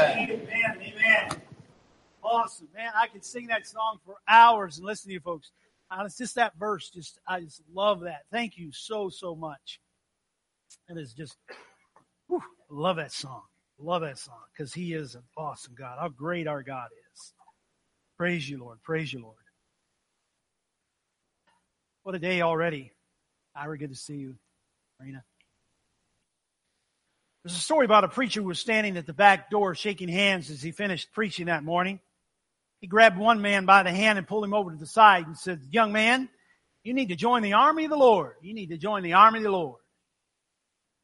Amen. Amen. Awesome, man. I could sing that song for hours and listen to you folks. It's just that verse. Just I just love that. Thank you so so much. It is just whew, love that song. Love that song because He is an awesome God. How great our God is. Praise you, Lord. Praise you, Lord. What a day already. Ira, good to see you. Marina. There's a story about a preacher who was standing at the back door shaking hands as he finished preaching that morning. He grabbed one man by the hand and pulled him over to the side and said, Young man, you need to join the army of the Lord. You need to join the army of the Lord.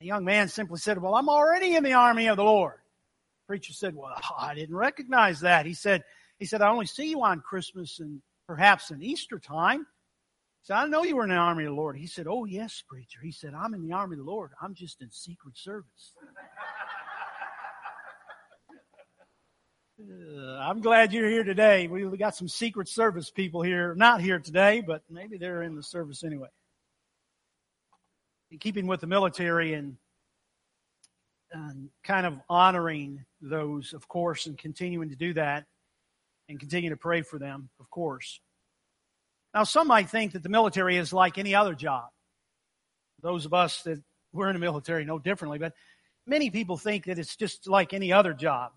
The young man simply said, Well, I'm already in the army of the Lord. The preacher said, Well, I didn't recognize that. He said, he said, I only see you on Christmas and perhaps in Easter time. He said, I know you were in the army of the Lord. He said, Oh, yes, preacher. He said, I'm in the army of the Lord. I'm just in secret service. Uh, I'm glad you're here today. We got some Secret Service people here, not here today, but maybe they're in the service anyway. In keeping with the military and, and kind of honoring those, of course, and continuing to do that and continue to pray for them, of course. Now, some might think that the military is like any other job. Those of us that were in the military know differently, but many people think that it's just like any other job.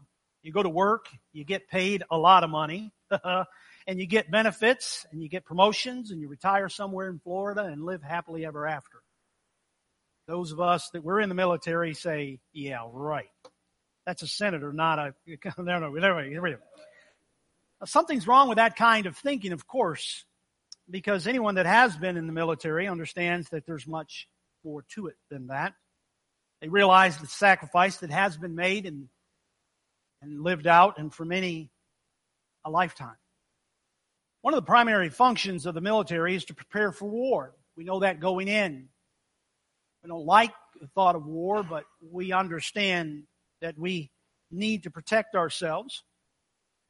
You go to work, you get paid a lot of money, and you get benefits, and you get promotions, and you retire somewhere in Florida and live happily ever after. Those of us that were in the military say, yeah, right. That's a senator, not a. No, no, no, Something's wrong with that kind of thinking, of course, because anyone that has been in the military understands that there's much more to it than that. They realize the sacrifice that has been made and and lived out, and for many, a lifetime. One of the primary functions of the military is to prepare for war. We know that going in. We don't like the thought of war, but we understand that we need to protect ourselves.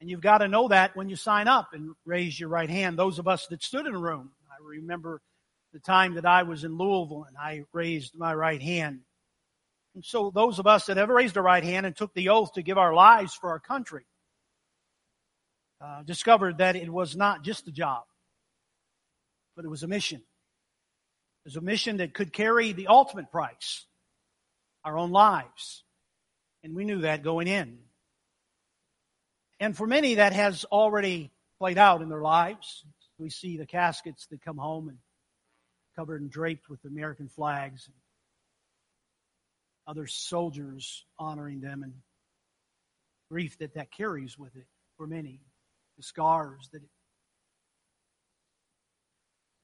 And you've got to know that when you sign up and raise your right hand. Those of us that stood in a room, I remember the time that I was in Louisville and I raised my right hand and so those of us that have raised our right hand and took the oath to give our lives for our country uh, discovered that it was not just a job, but it was a mission. It was a mission that could carry the ultimate price, our own lives. And we knew that going in. And for many, that has already played out in their lives. We see the caskets that come home and covered and draped with American flags other soldiers honoring them and grief that that carries with it for many, the scars that it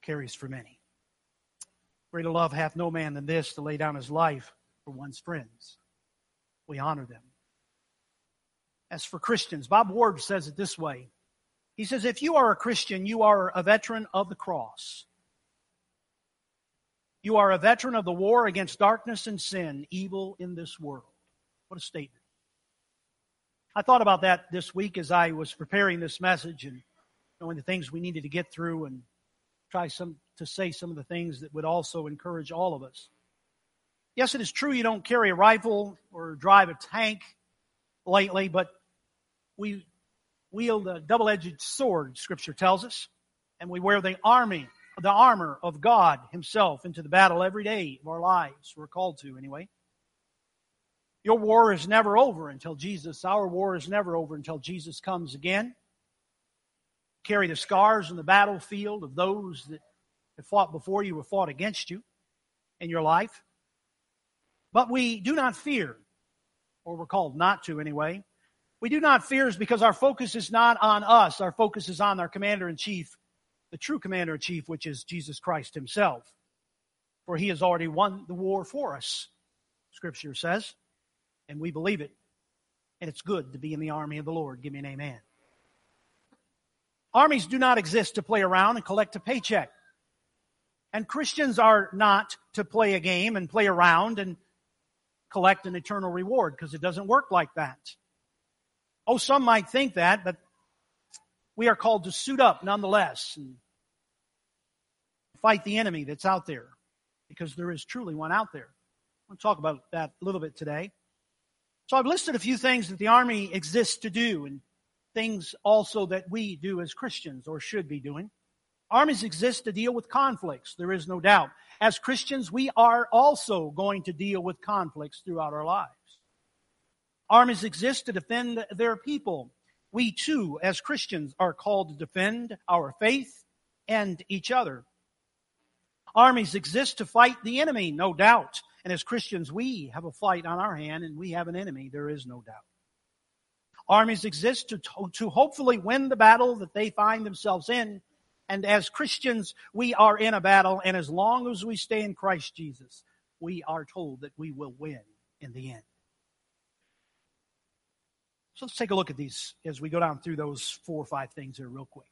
carries for many. Greater love hath no man than this to lay down his life for one's friends. We honor them. As for Christians, Bob Ward says it this way. He says, if you are a Christian, you are a veteran of the cross. You are a veteran of the war against darkness and sin, evil in this world. What a statement. I thought about that this week as I was preparing this message and knowing the things we needed to get through and try some to say some of the things that would also encourage all of us. Yes, it is true you don't carry a rifle or drive a tank lately, but we wield a double-edged sword, scripture tells us, and we wear the army the armor of God Himself into the battle every day of our lives. We're called to, anyway. Your war is never over until Jesus, our war is never over until Jesus comes again. Carry the scars in the battlefield of those that have fought before you or fought against you in your life. But we do not fear, or we're called not to anyway. We do not fear is because our focus is not on us. Our focus is on our commander in chief, the true commander in chief, which is Jesus Christ himself. For he has already won the war for us, Scripture says, and we believe it. And it's good to be in the army of the Lord. Give me an amen. Armies do not exist to play around and collect a paycheck. And Christians are not to play a game and play around and collect an eternal reward because it doesn't work like that. Oh, some might think that, but we are called to suit up nonetheless and fight the enemy that's out there because there is truly one out there. I want to talk about that a little bit today. So I've listed a few things that the Army exists to do and things also that we do as Christians or should be doing. Armies exist to deal with conflicts, there is no doubt. As Christians, we are also going to deal with conflicts throughout our lives. Armies exist to defend their people. We too, as Christians, are called to defend our faith and each other. Armies exist to fight the enemy, no doubt. And as Christians, we have a fight on our hand and we have an enemy, there is no doubt. Armies exist to, to hopefully win the battle that they find themselves in. And as Christians, we are in a battle. And as long as we stay in Christ Jesus, we are told that we will win in the end. So let's take a look at these as we go down through those four or five things here real quick.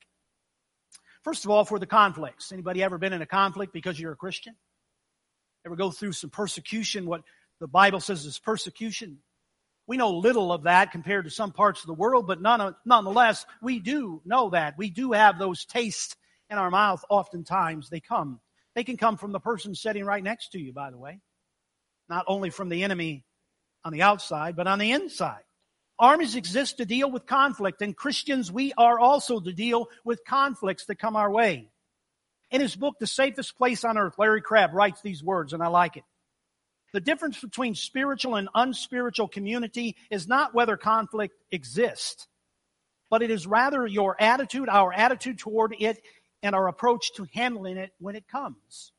First of all, for the conflicts. Anybody ever been in a conflict because you're a Christian? Ever go through some persecution, what the Bible says is persecution? We know little of that compared to some parts of the world, but none, nonetheless, we do know that. We do have those tastes in our mouth oftentimes. They come. They can come from the person sitting right next to you, by the way. Not only from the enemy on the outside, but on the inside. Armies exist to deal with conflict, and Christians, we are also to deal with conflicts that come our way. In his book, The Safest Place on Earth, Larry Crabb writes these words, and I like it. The difference between spiritual and unspiritual community is not whether conflict exists, but it is rather your attitude, our attitude toward it, and our approach to handling it when it comes.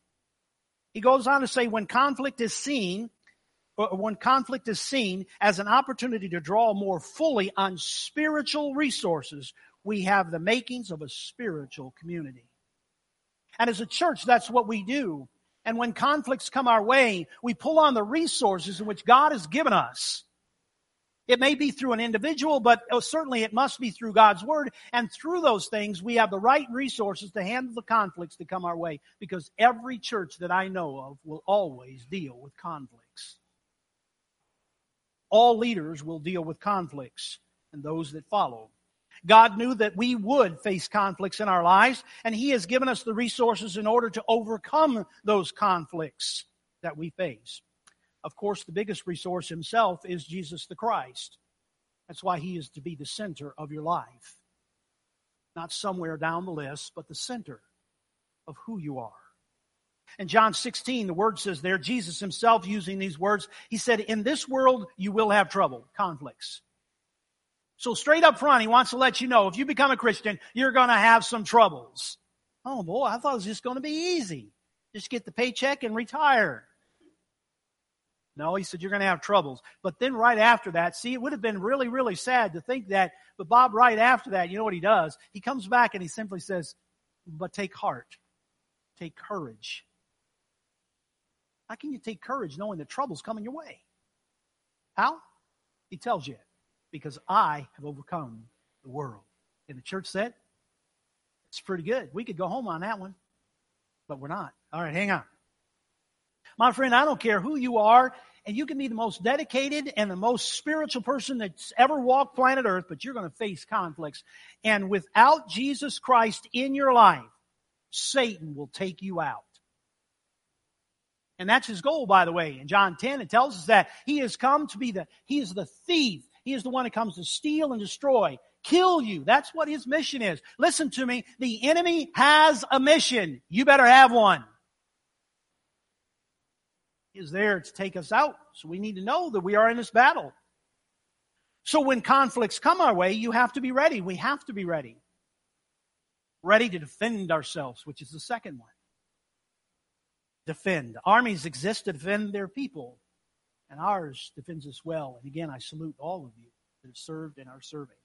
He goes on to say, when conflict is seen, Uh, when conflict is seen as an opportunity to draw more fully on spiritual resources, we have the makings of a spiritual community. And as a church, that's what we do. And when conflicts come our way, we pull on the resources in which God has given us. It may be through an individual, but oh, certainly it must be through God's Word. And through those things, we have the right resources to handle the conflicts that come our way because every church that I know of will always deal with conflicts. All leaders will deal with conflicts and those that follow. God knew that we would face conflicts in our lives, and He has given us the resources in order to overcome those conflicts that we face. Of course, the biggest resource Himself is Jesus the Christ. That's why He is to be the center of your life. Not somewhere down the list, but the center of who you are. In John 16, the word says there, Jesus himself using these words, he said, In this world you will have trouble, conflicts. So straight up front, he wants to let you know if you become a Christian, you're going to have some troubles. Oh boy, I thought it was just going to be easy. Just get the paycheck and retire. No, he said you're going to have troubles. But then right after that, see, it would have been really, really sad to think that. But Bob, right after that, you know what he does? He comes back and he simply says, but take heart. Take courage. How can you take courage knowing the trouble's coming your way? How? He tells you, because I have overcome the world. And the church said, it's pretty good. We could go home on that one, but we're not. All right, hang on. My friend, I don't care who you are, and you can be the most dedicated and the most spiritual person that's ever walked planet Earth, but you're going to face conflicts. And without Jesus Christ in your life, Satan will take you out. And that's his goal, by the way. In John 10, it tells us that he has come to be the, he is the thief. He is the one that comes to steal and destroy, kill you. That's what his mission is. Listen to me. The enemy has a mission. You better have one. He is there to take us out. So we need to know that we are in this battle. So when conflicts come our way, you have to be ready. We have to be ready. Ready to defend ourselves, which is the second one defend. Armies exist to defend their people, and ours defends us well. And again, I salute all of you that have served and are serving.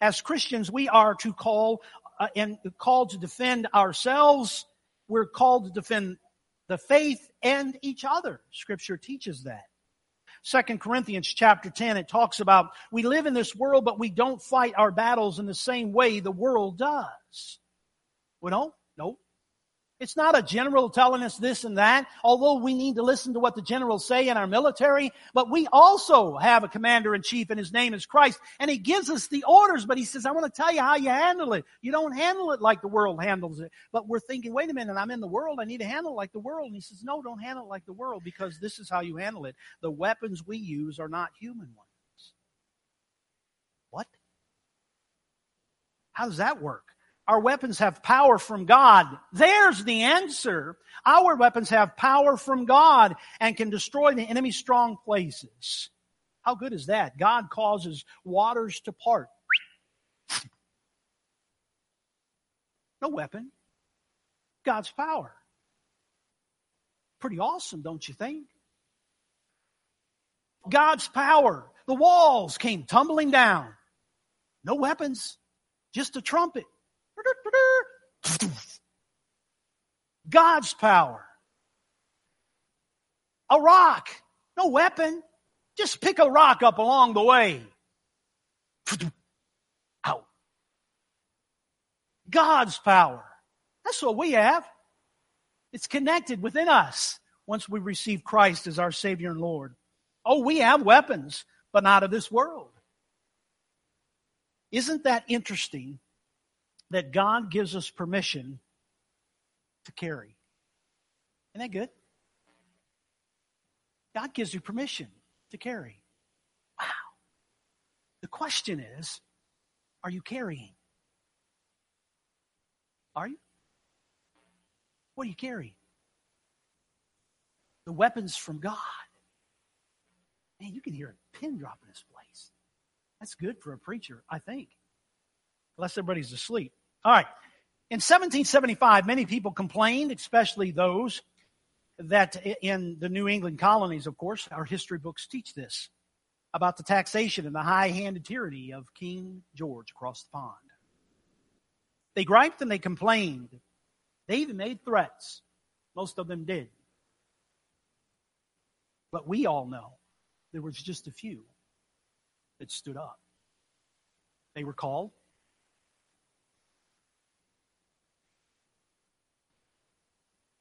As Christians, we are to call uh, and called to defend ourselves. We're called to defend the faith and each other. Scripture teaches that. Second Corinthians chapter 10, it talks about we live in this world, but we don't fight our battles in the same way the world does. We don't? Nope. It's not a general telling us this and that, although we need to listen to what the generals say in our military, but we also have a commander in chief and his name is Christ and he gives us the orders, but he says, I want to tell you how you handle it. You don't handle it like the world handles it. But we're thinking, wait a minute, I'm in the world. I need to handle it like the world. And he says, no, don't handle it like the world because this is how you handle it. The weapons we use are not human ones. What? How does that work? Our weapons have power from God. There's the answer. Our weapons have power from God and can destroy the enemy's strong places. How good is that? God causes waters to part. No weapon. God's power. Pretty awesome, don't you think? God's power. The walls came tumbling down. No weapons, just a trumpet. God's power. A rock, no weapon. Just pick a rock up along the way. Out. God's power. That's what we have. It's connected within us once we receive Christ as our Savior and Lord. Oh, we have weapons, but not of this world. Isn't that interesting that God gives us permission to carry. Isn't that good? God gives you permission to carry. Wow. The question is are you carrying? Are you? What are you carrying? The weapons from God. Man, you can hear a pin drop in this place. That's good for a preacher, I think unless everybody's asleep. All right. In 1775, many people complained, especially those that in the New England colonies, of course, our history books teach this, about the taxation and the high handed tyranny of King George across the pond. They griped and they complained. They even made threats. Most of them did. But we all know there was just a few that stood up. They were called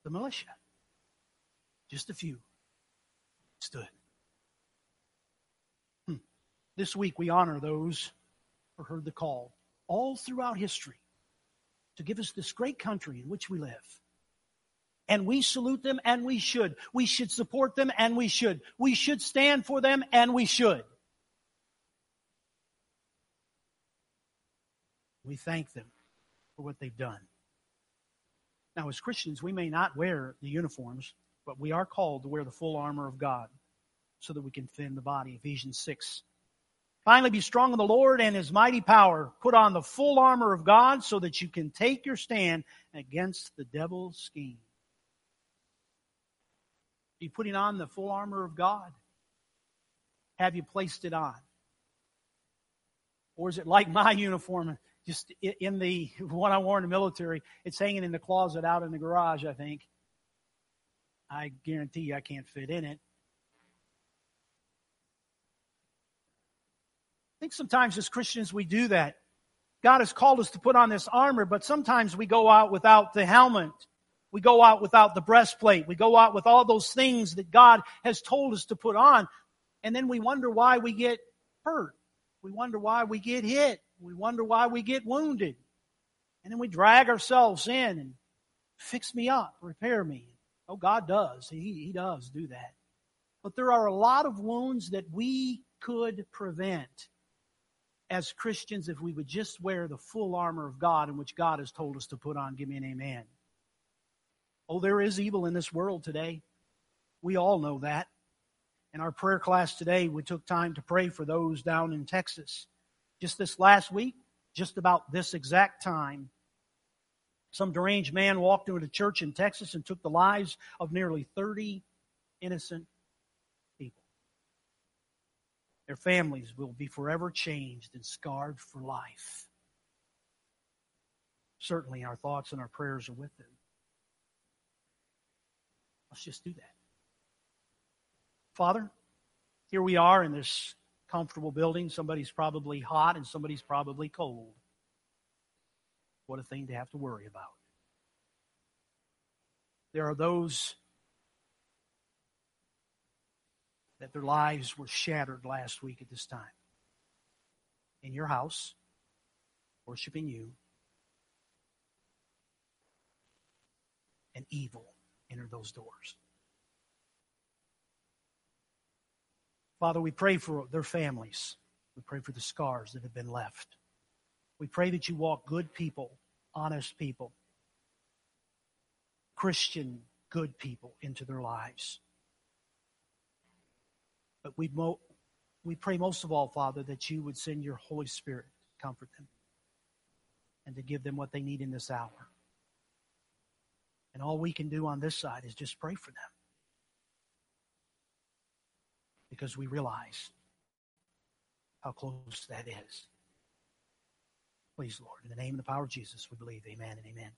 the militia. Just a few stood. Hmm. This week we honor those who heard the call all throughout history to give us this great country in which we live. And we salute them and we should. We should support them and we should. We should stand for them and we should. We thank them for what they've done. Now, as Christians, we may not wear the uniforms, but we are called to wear the full armor of God so that we can defend the body. Ephesians 6. Finally, be strong in the Lord and his mighty power. Put on the full armor of God so that you can take your stand against the devil's scheme. Are you putting on the full armor of God? Have you placed it on? Or is it like my uniform? Just in the one I wore in the military. It's hanging in the closet out in the garage, I think. I guarantee you I can't fit in it. I think sometimes as Christians we do that. God has called us to put on this armor, but sometimes we go out without the helmet. We go out without the breastplate. We go out with all those things that God has told us to put on. And then we wonder why we get hurt. We wonder why we get hit. We wonder why we get wounded. And then we drag ourselves in and fix me up, repair me. Oh, God does. He, he does do that. But there are a lot of wounds that we could prevent as Christians if we would just wear the full armor of God in which God has told us to put on. Give me an amen. Oh, there is evil in this world today. We all know that. In our prayer class today, we took time to pray for those down in Texas just this last week, just about this exact time, some deranged man walked into a church in Texas and took the lives of nearly 30 innocent people. Their families will be forever changed and scarred for life. Certainly, our thoughts and our prayers are with them. Let's just do that. Father, here we are in this comfortable building. Somebody's probably hot and somebody's probably cold. What a thing to have to worry about. There are those that their lives were shattered last week at this time. In your house, worshiping you, and evil entered those doors. Father, we pray for their families. We pray for the scars that have been left. We pray that you walk good people, honest people, Christian good people into their lives. But we, mo- we pray most of all, Father, that you would send your Holy Spirit to comfort them and to give them what they need in this hour. And all we can do on this side is just pray for them. Because we realize how close that is. Please, Lord, in the name and the power of Jesus, we believe. Amen and amen.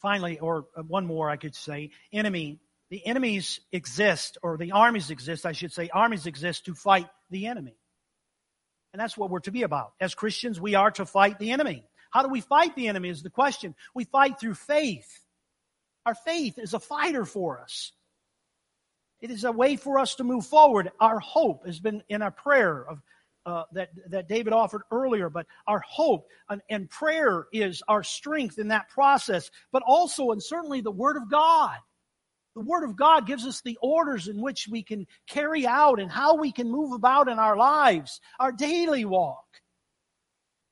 Finally, or uh, one more I could say, enemy. The enemies exist, or the armies exist, I should say, armies exist to fight the enemy. And that's what we're to be about. As Christians, we are to fight the enemy. How do we fight the enemy is the question. We fight through faith. Our faith is a fighter for us. It is a way for us to move forward. Our hope has been in our prayer of uh, that, that David offered earlier, but our hope and, and prayer is our strength in that process, but also and certainly the Word of God. The Word of God gives us the orders in which we can carry out and how we can move about in our lives, our daily walk.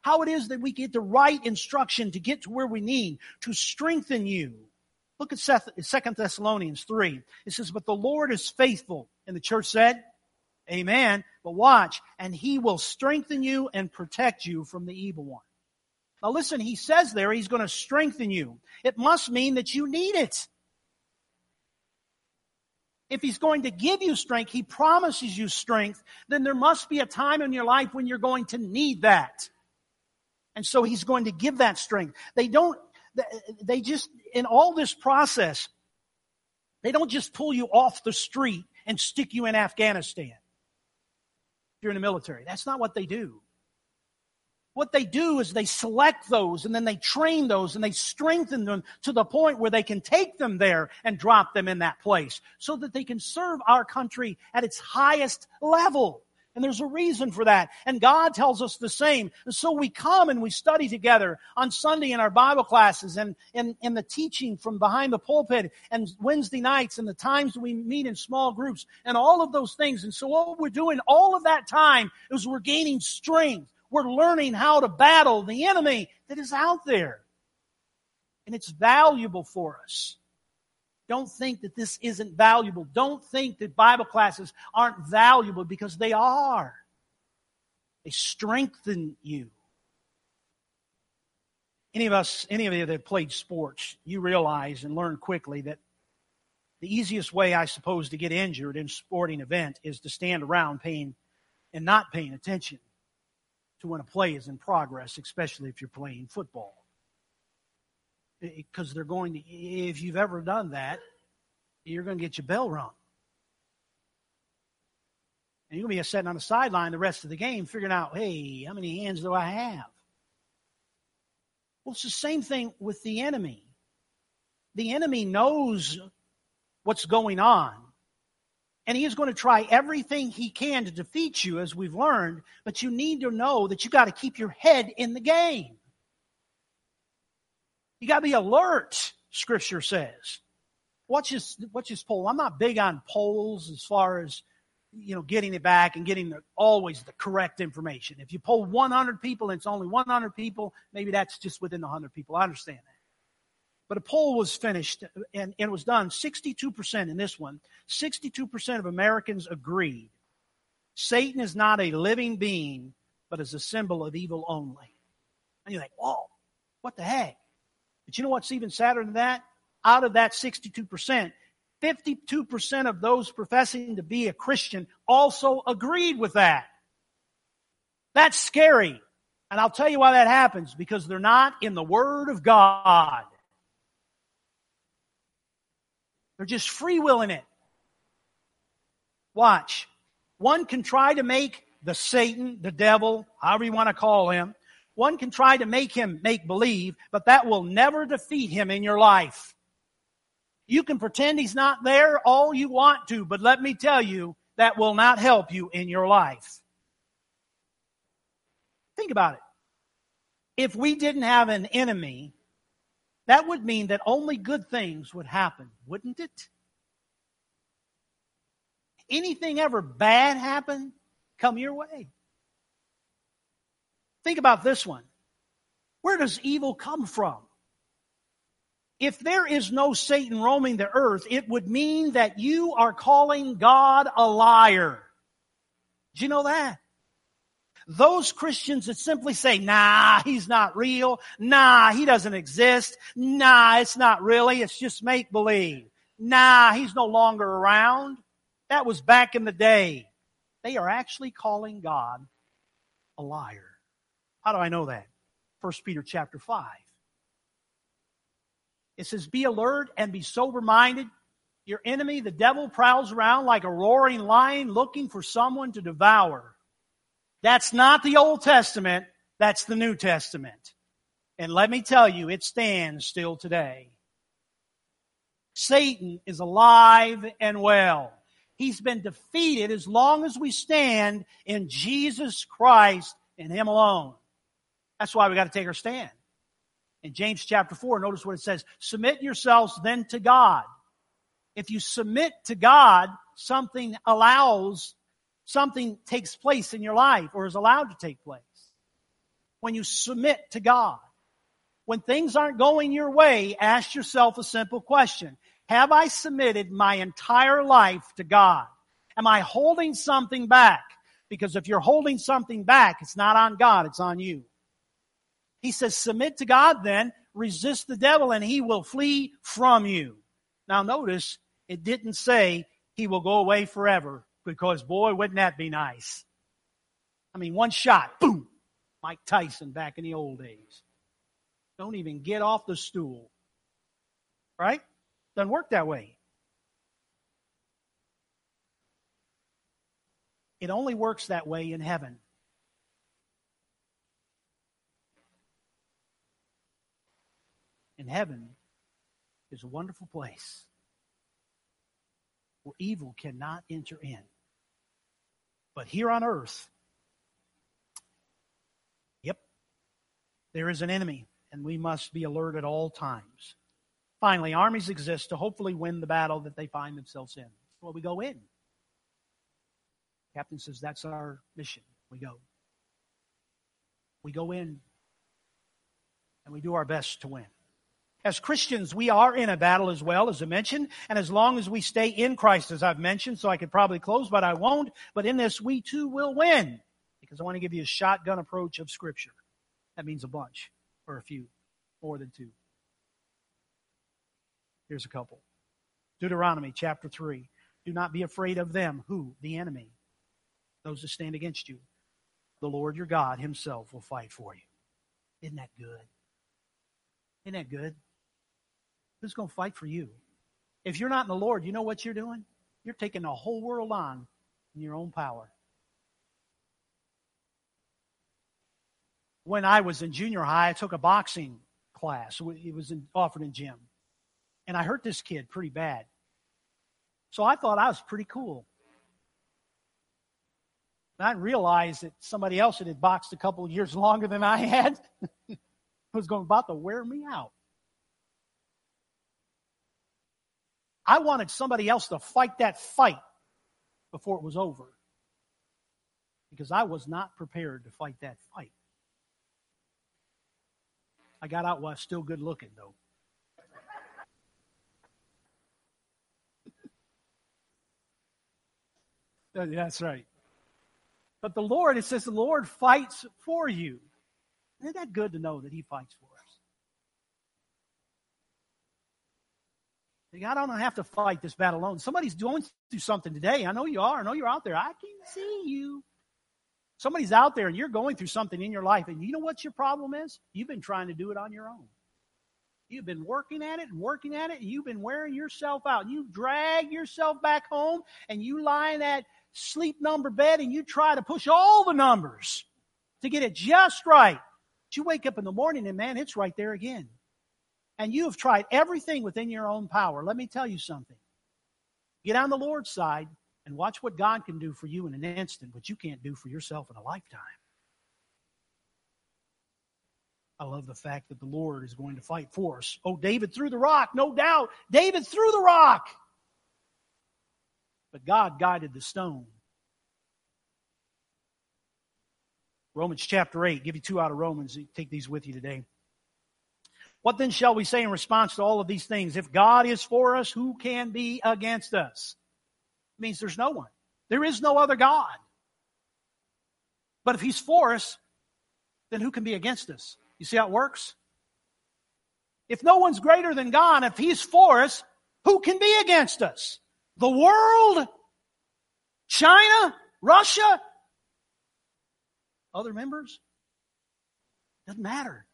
How it is that we get the right instruction to get to where we need to strengthen you. Look at Second Thessalonians 3. It says, But the Lord is faithful. And the church said, Amen. But watch, and he will strengthen you and protect you from the evil one. Now listen, he says there he's going to strengthen you. It must mean that you need it. If he's going to give you strength, he promises you strength, then there must be a time in your life when you're going to need that. And so he's going to give that strength. They don't, they just, in all this process, they don't just pull you off the street and stick you in Afghanistan If you're in the military. That's not what they do. What they do is they select those and then they train those and they strengthen them to the point where they can take them there and drop them in that place so that they can serve our country at its highest level. And there's a reason for that. And God tells us the same. And so we come and we study together on Sunday in our Bible classes and in, in the teaching from behind the pulpit and Wednesday nights and the times we meet in small groups and all of those things. And so what we're doing all of that time is we're gaining strength. We're learning how to battle the enemy that is out there. And it's valuable for us. Don't think that this isn't valuable. Don't think that Bible classes aren't valuable because they are. They strengthen you. Any of us, any of you that played sports, you realize and learn quickly that the easiest way, I suppose, to get injured in a sporting event is to stand around paying and not paying attention to when a play is in progress, especially if you're playing football because they're going to, if you've ever done that, you're going to get your bell rung. And you're going to be sitting on the sideline the rest of the game figuring out, hey, how many hands do I have? Well, it's the same thing with the enemy. The enemy knows what's going on. And he is going to try everything he can to defeat you, as we've learned, but you need to know that you got to keep your head in the game. You got to be alert, Scripture says. Watch this, watch this poll. I'm not big on polls as far as you know getting it back and getting the, always the correct information. If you poll 100 people and it's only 100 people, maybe that's just within the 100 people. I understand that. But a poll was finished and, and it was done 62% in this one. 62% of Americans agreed Satan is not a living being, but is a symbol of evil only. And you're like, whoa, what the heck? But you know what's even sadder than that? Out of that 62%, 52% of those professing to be a Christian also agreed with that. That's scary. And I'll tell you why that happens because they're not in the Word of God. They're just free willing it. Watch. One can try to make the Satan, the devil, however you want to call him, one can try to make him make believe, but that will never defeat him in your life. You can pretend he's not there all you want to, but let me tell you, that will not help you in your life. Think about it. If we didn't have an enemy, that would mean that only good things would happen, wouldn't it? Anything ever bad happen, come your way. Think about this one. Where does evil come from? If there is no Satan roaming the earth, it would mean that you are calling God a liar. Do you know that? Those Christians that simply say, nah, he's not real. Nah, he doesn't exist. Nah, it's not really. It's just make believe. Nah, he's no longer around. That was back in the day. They are actually calling God a liar. How do I know that? 1 Peter chapter 5. It says, Be alert and be sober minded. Your enemy, the devil, prowls around like a roaring lion looking for someone to devour. That's not the Old Testament, that's the New Testament. And let me tell you, it stands still today. Satan is alive and well. He's been defeated as long as we stand in Jesus Christ and Him alone. That's why we got to take our stand. In James chapter 4, notice what it says Submit yourselves then to God. If you submit to God, something allows, something takes place in your life or is allowed to take place. When you submit to God. When things aren't going your way, ask yourself a simple question. Have I submitted my entire life to God? Am I holding something back? Because if you're holding something back, it's not on God, it's on you. He says, submit to God then, resist the devil, and he will flee from you. Now notice, it didn't say he will go away forever, because boy, wouldn't that be nice? I mean, one shot, boom, Mike Tyson back in the old days. Don't even get off the stool. Right? Doesn't work that way. It only works that way in heaven. In heaven is a wonderful place where evil cannot enter in. But here on earth, yep, there is an enemy, and we must be alert at all times. Finally, armies exist to hopefully win the battle that they find themselves in. Well, we go in. Captain says that's our mission. We go. We go in and we do our best to win. As Christians, we are in a battle as well, as I mentioned, and as long as we stay in Christ, as I've mentioned, so I could probably close, but I won't. But in this, we too will win, because I want to give you a shotgun approach of Scripture. That means a bunch, or a few, more than two. Here's a couple Deuteronomy chapter 3. Do not be afraid of them. Who? The enemy. Those that stand against you. The Lord your God himself will fight for you. Isn't that good? Isn't that good? Who's going to fight for you? If you're not in the Lord, you know what you're doing? You're taking the whole world on in your own power. When I was in junior high, I took a boxing class. It was in, offered in gym. And I hurt this kid pretty bad. So I thought I was pretty cool. And I realized that somebody else that had boxed a couple years longer than I had was going about to wear me out. I wanted somebody else to fight that fight before it was over. Because I was not prepared to fight that fight. I got out while still good looking, though. That's right. But the Lord, it says the Lord fights for you. Isn't that good to know that He fights for I don't have to fight this battle alone. Somebody's going through something today. I know you are. I know you're out there. I can see you. Somebody's out there and you're going through something in your life. And you know what your problem is? You've been trying to do it on your own. You've been working at it and working at it. And you've been wearing yourself out. You drag yourself back home and you lie in that sleep number bed and you try to push all the numbers to get it just right. But you wake up in the morning and man, it's right there again. And you have tried everything within your own power, let me tell you something. Get on the Lord's side and watch what God can do for you in an instant, what you can't do for yourself in a lifetime. I love the fact that the Lord is going to fight for us. Oh, David threw the rock, no doubt. David threw the rock. But God guided the stone. Romans chapter 8. Give you two out of Romans. Take these with you today. What then shall we say in response to all of these things? If God is for us, who can be against us? It means there's no one. There is no other God. But if He's for us, then who can be against us? You see how it works? If no one's greater than God, if He's for us, who can be against us? The world? China? Russia? Other members? Doesn't matter.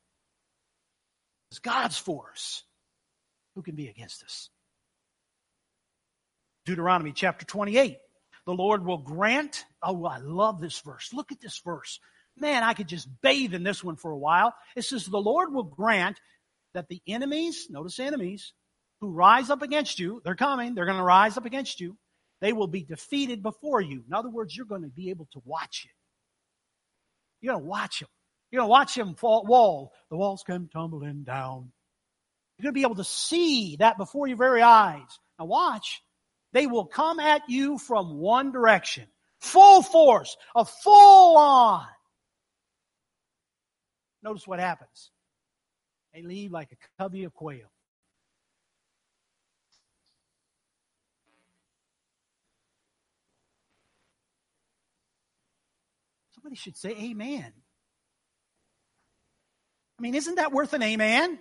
God's for us. Who can be against us? Deuteronomy chapter 28. The Lord will grant. Oh, I love this verse. Look at this verse. Man, I could just bathe in this one for a while. It says, The Lord will grant that the enemies, notice enemies, who rise up against you, they're coming, they're going to rise up against you, they will be defeated before you. In other words, you're going to be able to watch it. You're going to watch them. You're going to watch them fall, wall. The walls come tumbling down. You're going to be able to see that before your very eyes. Now watch. They will come at you from one direction. Full force. A full on. Notice what happens. They leave like a covey of quail. Somebody should say amen. I mean, isn't that worth an amen?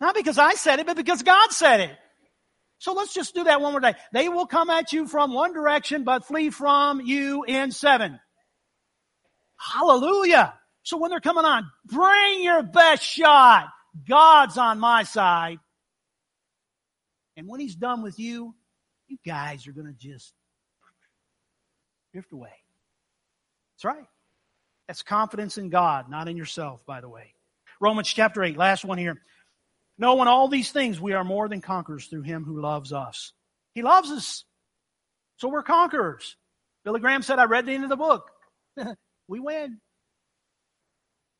Not because I said it, but because God said it. So let's just do that one more day. They will come at you from one direction, but flee from you in seven. Hallelujah. So when they're coming on, bring your best shot. God's on my side. And when he's done with you, you guys are going to just drift away. That's right. That's confidence in God, not in yourself, by the way. Romans chapter 8, last one here. Knowing all these things, we are more than conquerors through him who loves us. He loves us. So we're conquerors. Billy Graham said, I read the end of the book. we win.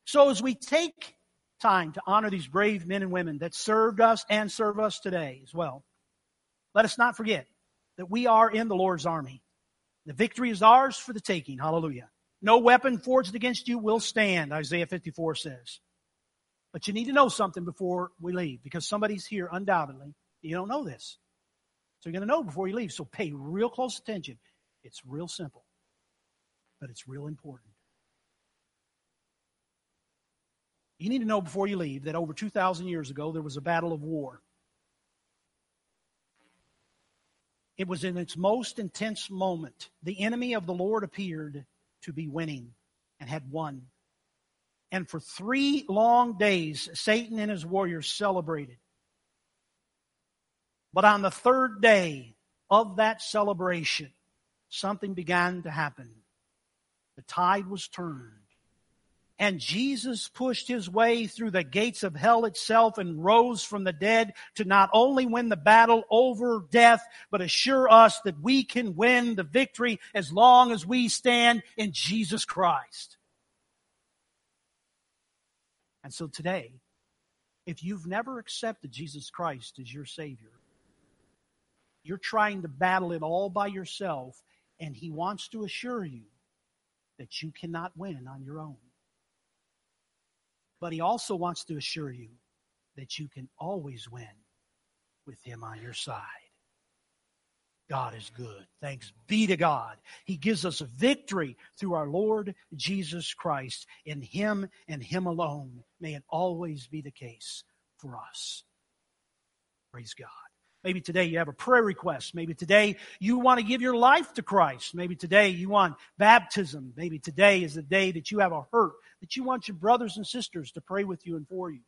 So as we take time to honor these brave men and women that served us and serve us today as well, let us not forget that we are in the Lord's army. The victory is ours for the taking. Hallelujah. No weapon forged against you will stand, Isaiah 54 says. But you need to know something before we leave because somebody's here undoubtedly. You don't know this. So you're going to know before you leave. So pay real close attention. It's real simple, but it's real important. You need to know before you leave that over 2,000 years ago, there was a battle of war. It was in its most intense moment. The enemy of the Lord appeared to be winning and had won. And for three long days, Satan and his warriors celebrated. But on the third day of that celebration, something began to happen. The tide was turned and Jesus pushed his way through the gates of hell itself and rose from the dead to not only win the battle over death, but assure us that we can win the victory as long as we stand in Jesus Christ. And so today, if you've never accepted Jesus Christ as your Savior, you're trying to battle it all by yourself, and He wants to assure you that you cannot win on your own. But he also wants to assure you that you can always win with him on your side. God is good. Thanks be to God. He gives us victory through our Lord Jesus Christ. In him and him alone may it always be the case for us. Praise God. Maybe today you have a prayer request. Maybe today you want to give your life to Christ. Maybe today you want baptism. Maybe today is the day that you have a hurt, that you want your brothers and sisters to pray with you and for you.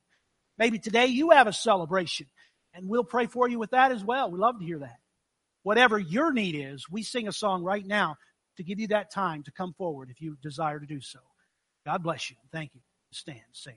Maybe today you have a celebration, and we'll pray for you with that as well. We love to hear that. Whatever your need is, we sing a song right now to give you that time to come forward if you desire to do so. God bless you. Thank you. Stand, sing.